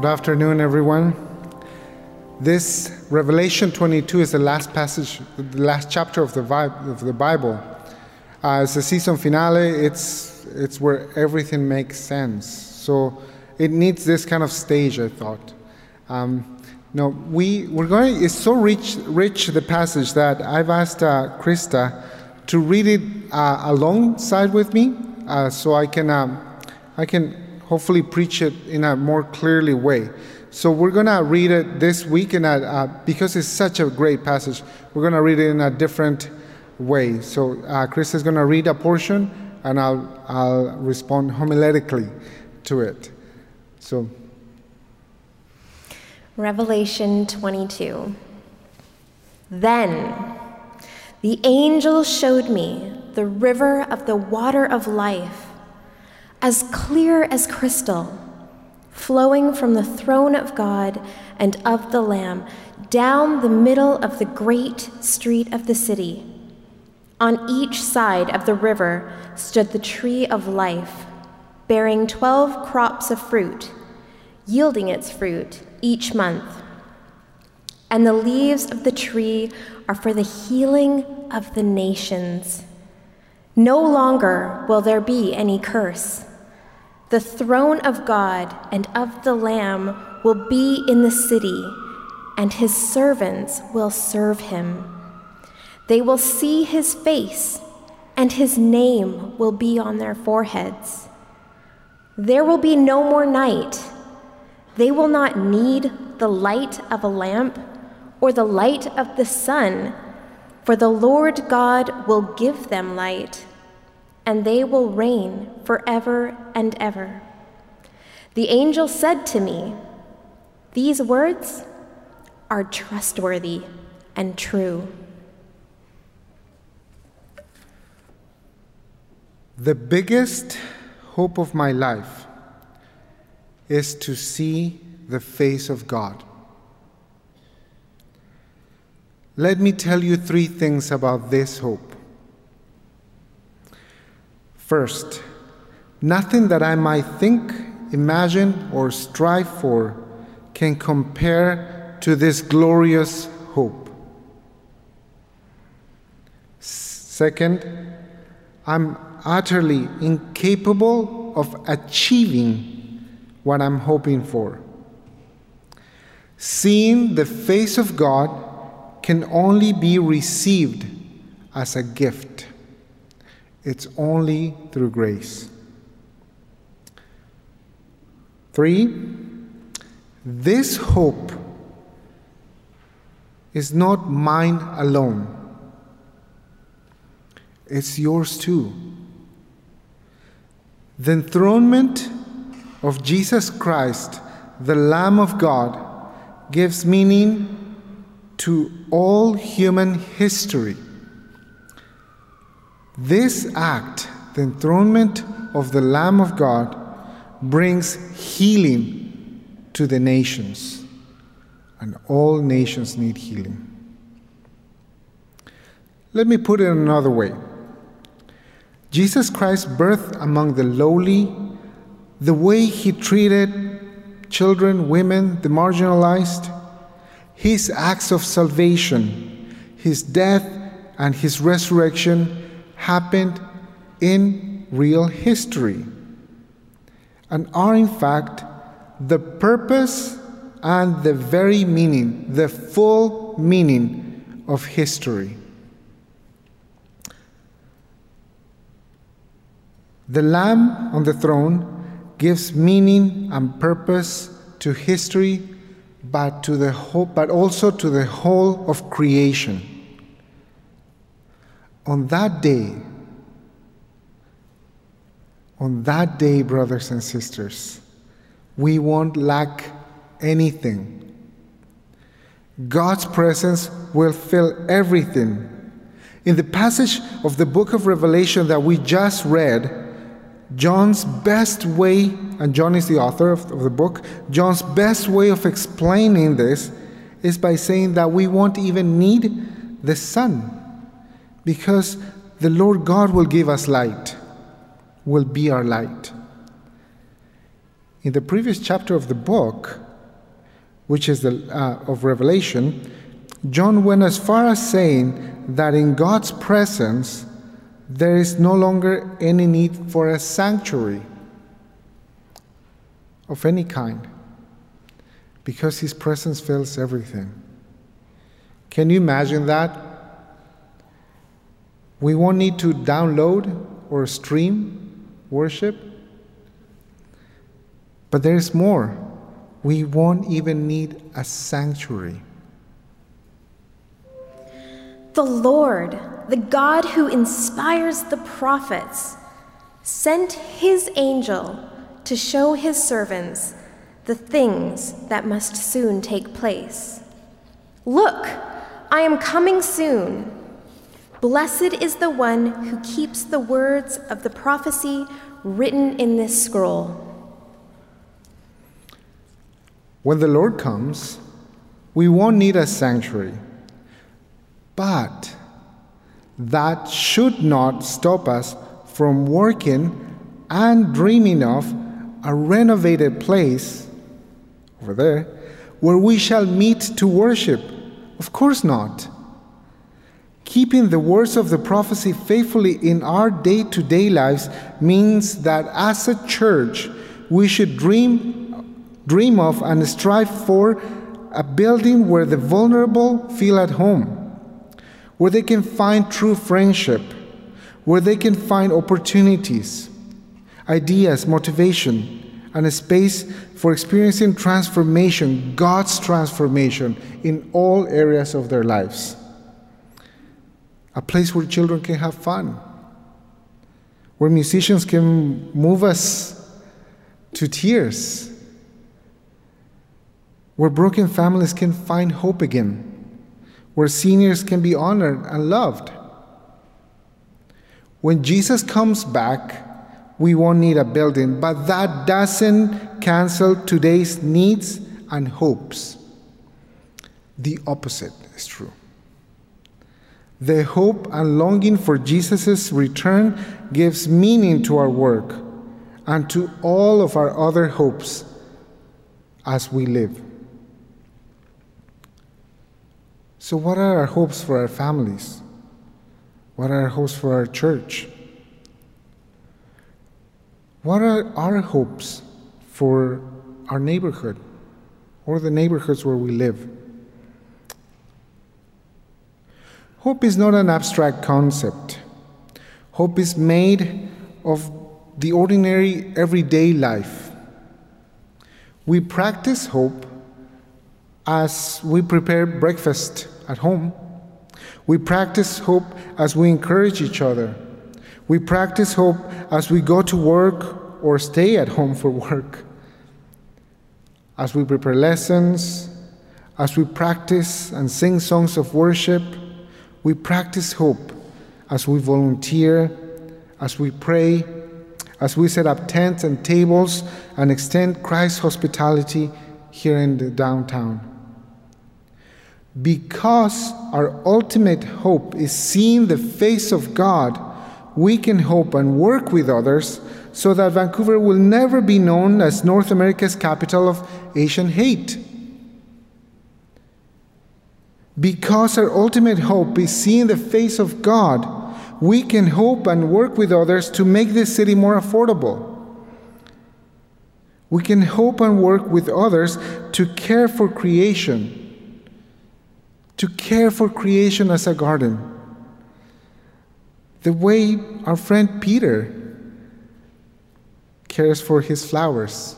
Good afternoon, everyone. This Revelation 22 is the last passage, the last chapter of the, of the Bible. Uh, it's the season finale. It's it's where everything makes sense. So it needs this kind of stage, I thought. Um, no, we we're going. It's so rich, rich the passage that I've asked uh, Krista to read it uh, alongside with me, uh, so I can um, I can hopefully preach it in a more clearly way. So we're gonna read it this week, and uh, because it's such a great passage, we're gonna read it in a different way. So uh, Chris is gonna read a portion, and I'll I'll respond homiletically to it. So. Revelation 22. Then the angel showed me the river of the water of life, as clear as crystal flowing from the throne of God and of the Lamb down the middle of the great street of the city. On each side of the river stood the tree of life, bearing twelve crops of fruit, yielding its fruit each month. And the leaves of the tree are for the healing of the nations. No longer will there be any curse. The throne of God and of the Lamb will be in the city, and his servants will serve him. They will see his face, and his name will be on their foreheads. There will be no more night. They will not need the light of a lamp or the light of the sun, for the Lord God will give them light and they will reign forever and ever. The angel said to me, These words are trustworthy and true. The biggest hope of my life is to see the face of God. Let me tell you three things about this hope. First, nothing that I might think, imagine, or strive for can compare to this glorious hope. Second, I'm utterly incapable of achieving what I'm hoping for. Seeing the face of God can only be received as a gift. It's only through grace. Three, this hope is not mine alone, it's yours too. The enthronement of Jesus Christ, the Lamb of God, gives meaning to all human history. This act, the enthronement of the Lamb of God, brings healing to the nations, and all nations need healing. Let me put it another way Jesus Christ's birth among the lowly, the way he treated children, women, the marginalized, his acts of salvation, his death, and his resurrection happened in real history and are, in fact, the purpose and the very meaning, the full meaning of history. The Lamb on the throne gives meaning and purpose to history, but, to the whole, but also to the whole of creation. On that day, on that day, brothers and sisters, we won't lack anything. God's presence will fill everything. In the passage of the book of Revelation that we just read, John's best way, and John is the author of, the book, John's best way of explaining this is by saying that we won't even need the sun because the Lord God will give us light, will be our light. In the previous chapter of the book, which is the uh, of Revelation, John went as far as saying that in God's presence there is no longer any need for a sanctuary of any kind because his presence fills everything. Can you imagine that? We won't need to download or stream worship. But there is more. We won't even need a sanctuary. The Lord, the God who inspires the prophets, sent his angel to show his servants the things that must soon take place. Look, I am coming soon. Blessed is the one who keeps the words of the prophecy written in this scroll. When the Lord comes, we won't need a sanctuary. But that should not stop us from working and dreaming of a renovated place over there where we shall meet to worship. Of course not. Keeping the words of the prophecy faithfully in our day to day lives means that as a church, we should dream, dream of and strive for a building where the vulnerable feel at home, where they can find true friendship, where they can find opportunities, ideas, motivation, and a space for experiencing transformation, God's transformation, in all areas of their lives a place where children can have fun, where musicians can move us to tears, where broken families can find hope again, where seniors can be honored and loved. When Jesus comes back, we won't need a building, but that doesn't cancel today's needs and hopes. The opposite is true. The hope and longing for Jesus' return gives meaning to our work and to all of our other hopes as we live. So, what are our hopes for our families? What are our hopes for our church? What are our hopes for our neighborhood or the neighborhoods where we live? Hope is not an abstract concept. Hope is made of the ordinary, everyday life. We practice hope as we prepare breakfast at home. We practice hope as we encourage each other. We practice hope as we go to work or stay at home for work. As we prepare lessons, as we practice and sing songs of worship, we practice hope as we volunteer, as we pray, as we set up tents and tables and extend Christ's hospitality here in the downtown. Because our ultimate hope is seeing the face of God, we can hope and work with others so that Vancouver will never be known as North America's capital of Asian hate. Because our ultimate hope is seeing the face of God, we can hope and work with others to make this city more affordable. We can hope and work with others to care for creation, to care for creation as a garden. The way our friend Peter cares for his flowers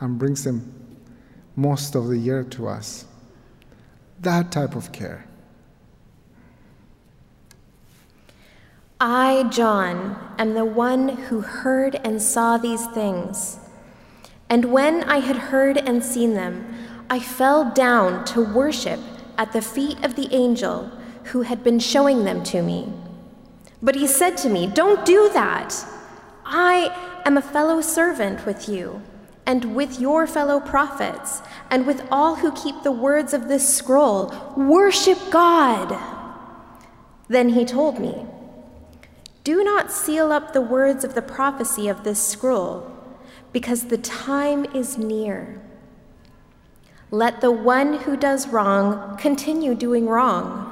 and brings them most of the year to us. That type of care. I, John, am the one who heard and saw these things. And when I had heard and seen them, I fell down to worship at the feet of the angel who had been showing them to me. But he said to me, Don't do that. I am a fellow servant with you and with your fellow prophets and with all who keep the words of this scroll. Worship God. Then he told me, Do not seal up the words of the prophecy of this scroll, because the time is near. Let the one who does wrong continue doing wrong.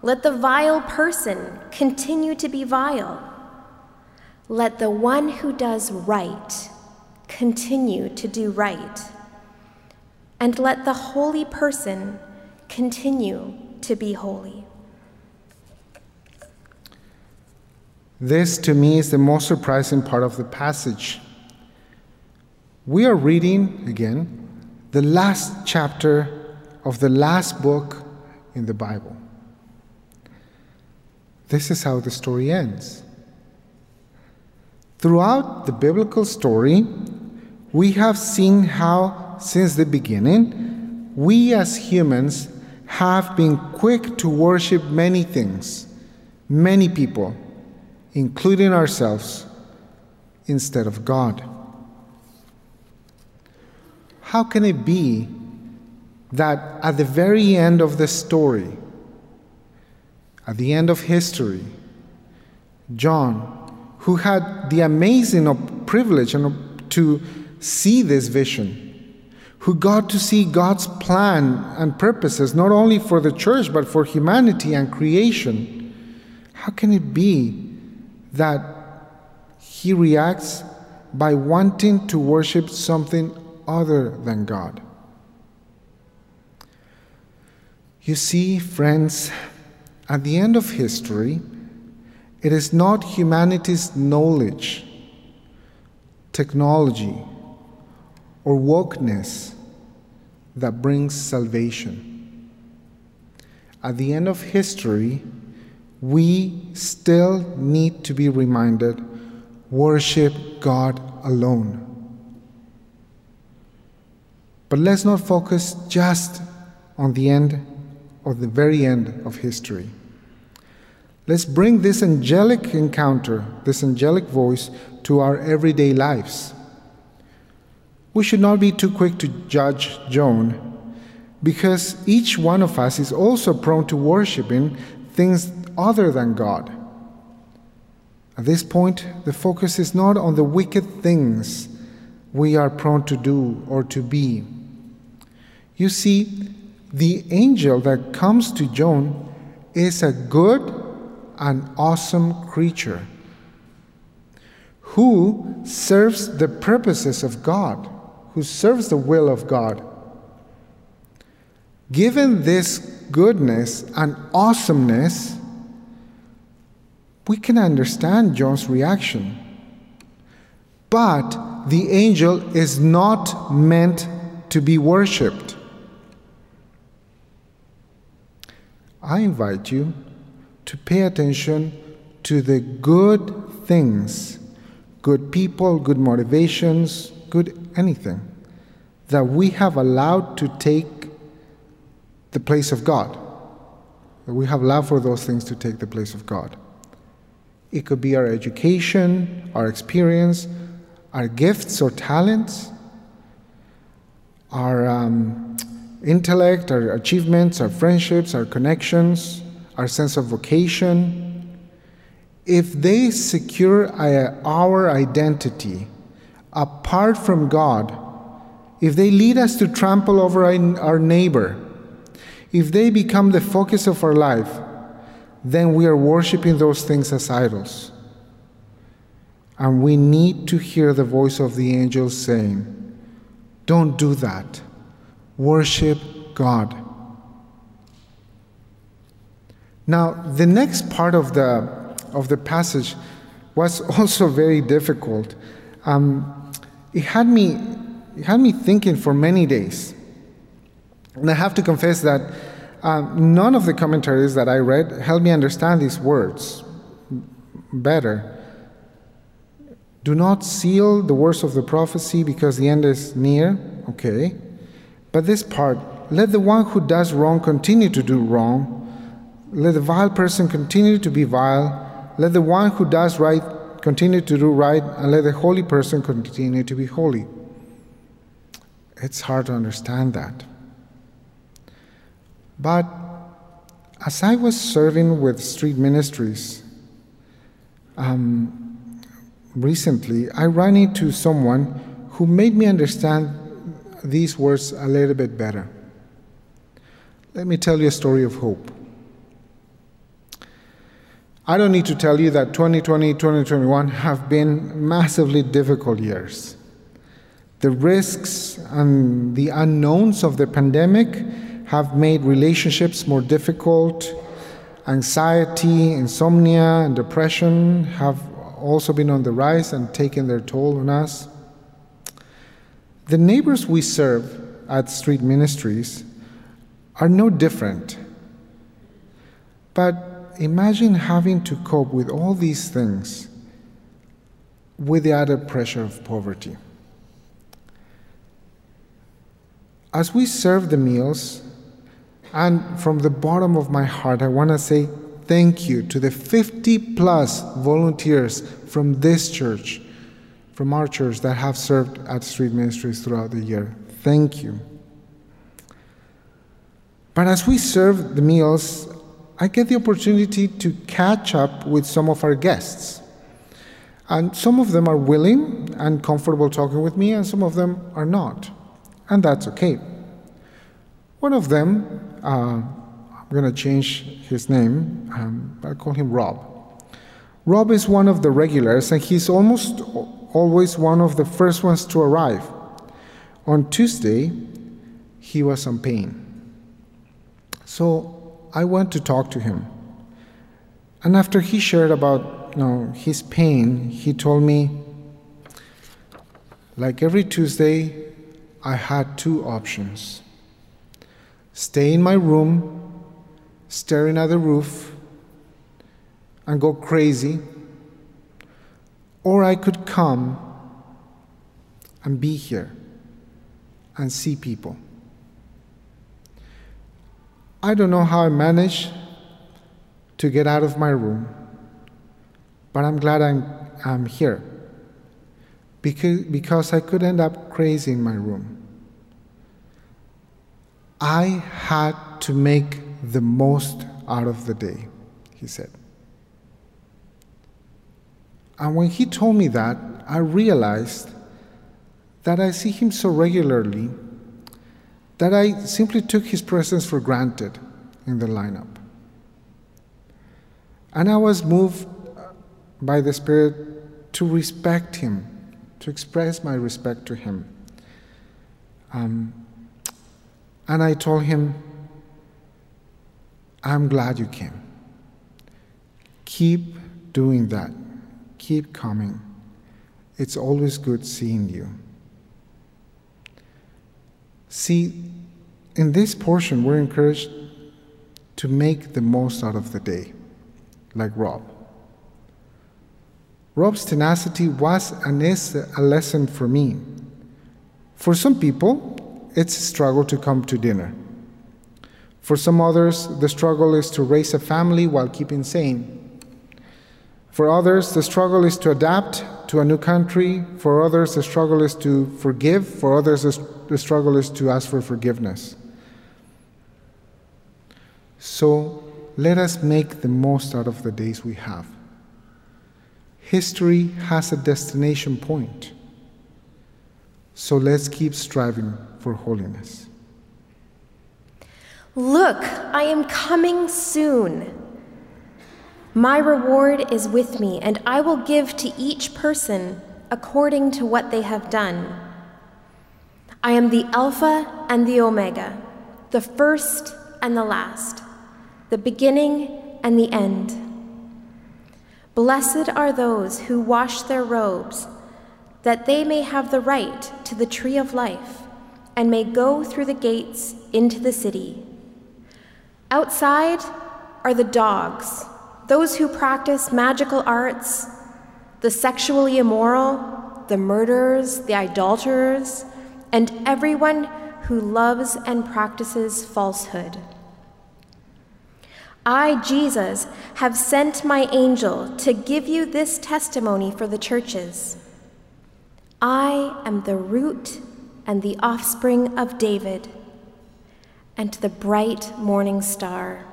Let the vile person continue to be vile. Let the one who does right continue to do right. And let the holy person continue to be holy. This, to me, is the most surprising part of the passage. We are reading, again, the last chapter of the last book in the Bible. This is how the story ends. Throughout the biblical story, we have seen how, since the beginning, we as humans have been quick to worship many things, many people, including ourselves, instead of God. How can it be that at the very end of the story, at the end of history, John, who had the amazing privilege to see this vision, who got to see God's plan and purposes, not only for the church, but for humanity and creation, how can it be that he reacts by wanting to worship something other than God. You see, friends, at the end of history, it is not humanity's knowledge, technology, or wokeness that brings salvation. At the end of history, we still need to be reminded worship God alone. But let's not focus just on the end or the very end of history. Let's bring this angelic encounter, this angelic voice, to our everyday lives. We should not be too quick to judge John, because each one of us is also prone to worshiping things other than God. At this point, the focus is not on the wicked things we are prone to do or to be you see, the angel that comes to John is a good and awesome creature who serves the purposes of God, who serves the will of God. Given this goodness and awesomeness, we can understand John's reaction. But the angel is not meant to be worshiped. I invite you to pay attention to the good things, good people, good motivations, good anything that we have allowed to take the place of God. That we have allowed for those things to take the place of God. It could be our education, our experience, our gifts or talents, our um, intellect, our achievements, our friendships, our connections, our sense of vocation, if they secure our identity apart from God, if they lead us to trample over our neighbor, if they become the focus of our life, then we are worshiping those things as idols. And we need to hear the voice of the angels saying, Don't do that. Worship God. Now, the next part of the, of the passage was also very difficult. Um, it, had me, it had me thinking for many days. And I have to confess that um, none of the commentaries that I read helped me understand these words better. Do not seal the words of the prophecy because the end is near. Okay. But this part, let the one who does wrong continue to do wrong. Let the vile person continue to be vile. Let the one who does right continue to do right. And let the holy person continue to be holy. It's hard to understand that. But as I was serving with street ministries um, recently, I ran into someone who made me understand these words a little bit better. Let me tell you a story of hope. I don't need to tell you that 2020, 2021 have been massively difficult years. The risks and the unknowns of the pandemic have made relationships more difficult. Anxiety, insomnia, and depression have also been on the rise and taken their toll on us. The neighbors we serve at Street Ministries are no different. But imagine having to cope with all these things with the added pressure of poverty. As we serve the meals, and from the bottom of my heart, I want to say thank you to the 50 plus volunteers from this church, from our church, that have served at Street Ministries throughout the year. Thank you. But as we serve the meals, I get the opportunity to catch up with some of our guests. And some of them are willing and comfortable talking with me, and some of them are not. And that's okay. One of them, uh, I'm going to change his name, um, I'll call him Rob. Rob is one of the regulars, and he's almost always one of the first ones to arrive. On Tuesday, he was on pain. So I went to talk to him. And after he shared about you know, his pain, he told me, like every Tuesday, I had two options stay in my room, staring at the roof, and go crazy, or I could come and be here and see people. I don't know how I managed to get out of my room, but I'm glad I'm, I'm here because, because I could end up crazy in my room. I had to make the most out of the day, he said. And when he told me that, I realized that I see him so regularly that I simply took his presence for granted in the lineup. And I was moved by the Spirit to respect him, to express my respect to him. Um, and I told him, I'm glad you came. Keep doing that. Keep coming. It's always good seeing you. See, in this portion, we're encouraged to make the most out of the day, like Rob. Rob's tenacity was and is a lesson for me. For some people, it's a struggle to come to dinner. For some others, the struggle is to raise a family while keeping sane. For others, the struggle is to adapt to a new country. For others, the struggle is to forgive. For others, the struggle is to ask for forgiveness. So let us make the most out of the days we have. History has a destination point. So let's keep striving for holiness. Look, I am coming soon. My reward is with me, and I will give to each person according to what they have done. I am the Alpha and the Omega, the first and the last, the beginning and the end. Blessed are those who wash their robes, that they may have the right to the tree of life and may go through the gates into the city. Outside are the dogs those who practice magical arts, the sexually immoral, the murderers, the idolaters, and everyone who loves and practices falsehood. I, Jesus, have sent my angel to give you this testimony for the churches. I am the root and the offspring of David, and the bright morning star.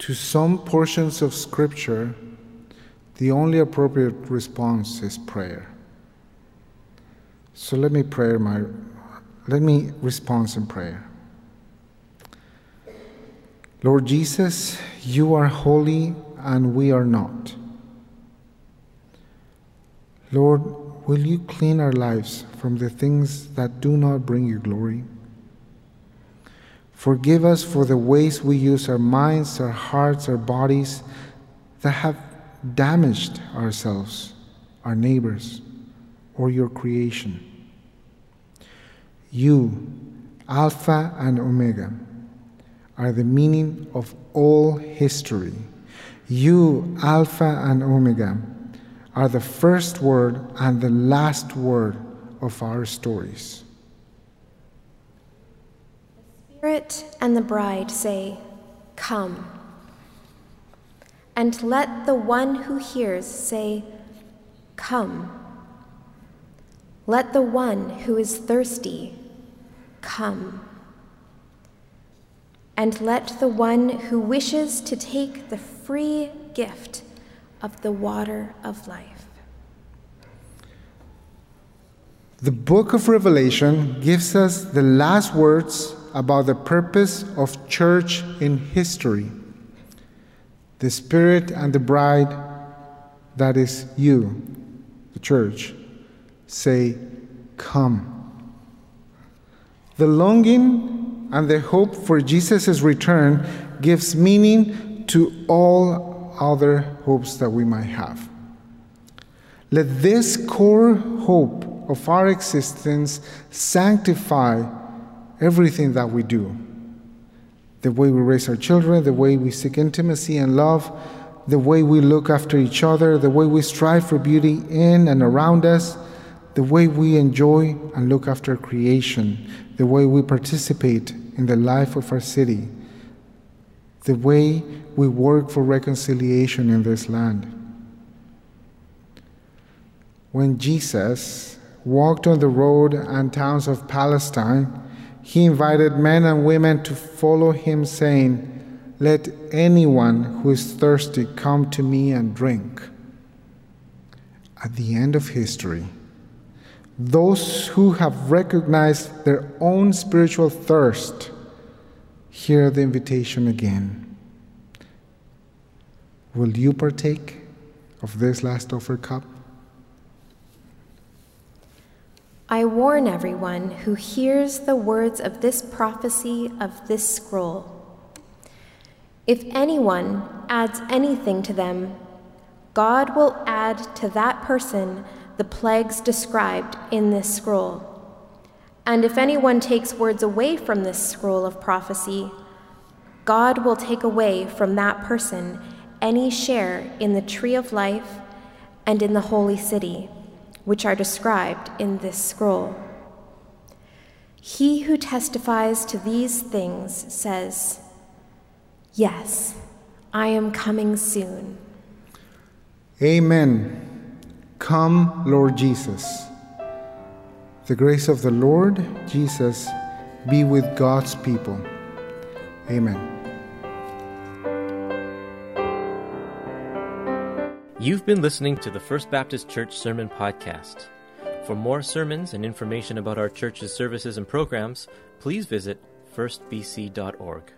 To some portions of Scripture, the only appropriate response is prayer. So let me pray my let me respond in prayer. Lord Jesus, you are holy and we are not. Lord, will you clean our lives from the things that do not bring you glory? Forgive us for the ways we use our minds, our hearts, our bodies that have damaged ourselves, our neighbors, or your creation. You, Alpha and Omega, are the meaning of all history. You, Alpha and Omega, are the first word and the last word of our stories. The Spirit and the bride say, Come. And let the one who hears say, Come. Let the one who is thirsty come. And let the one who wishes to take the free gift of the water of life. The book of Revelation gives us the last words about the purpose of church in history. The Spirit and the bride, that is you, the church, say, Come. The longing and the hope for Jesus' return gives meaning to all other hopes that we might have. Let this core hope of our existence sanctify everything that we do the way we raise our children, the way we seek intimacy and love, the way we look after each other, the way we strive for beauty in and around us, the way we enjoy and look after creation, the way we participate in the life of our city, the way we work for reconciliation in this land. When Jesus walked on the road and towns of Palestine, he invited men and women to follow him, saying, Let anyone who is thirsty come to me and drink. At the end of history, those who have recognized their own spiritual thirst hear the invitation again. Will you partake of this last offer cup? I warn everyone who hears the words of this prophecy of this scroll. If anyone adds anything to them, God will add to that person the plagues described in this scroll. And if anyone takes words away from this scroll of prophecy, God will take away from that person any share in the tree of life and in the holy city which are described in this scroll. He who testifies to these things says, Yes, I am coming soon. Amen. Come, Lord Jesus. The grace of the Lord Jesus be with God's people. Amen. You've been listening to the First Baptist Church Sermon Podcast. For more sermons and information about our church's services and programs, please visit firstbc.org.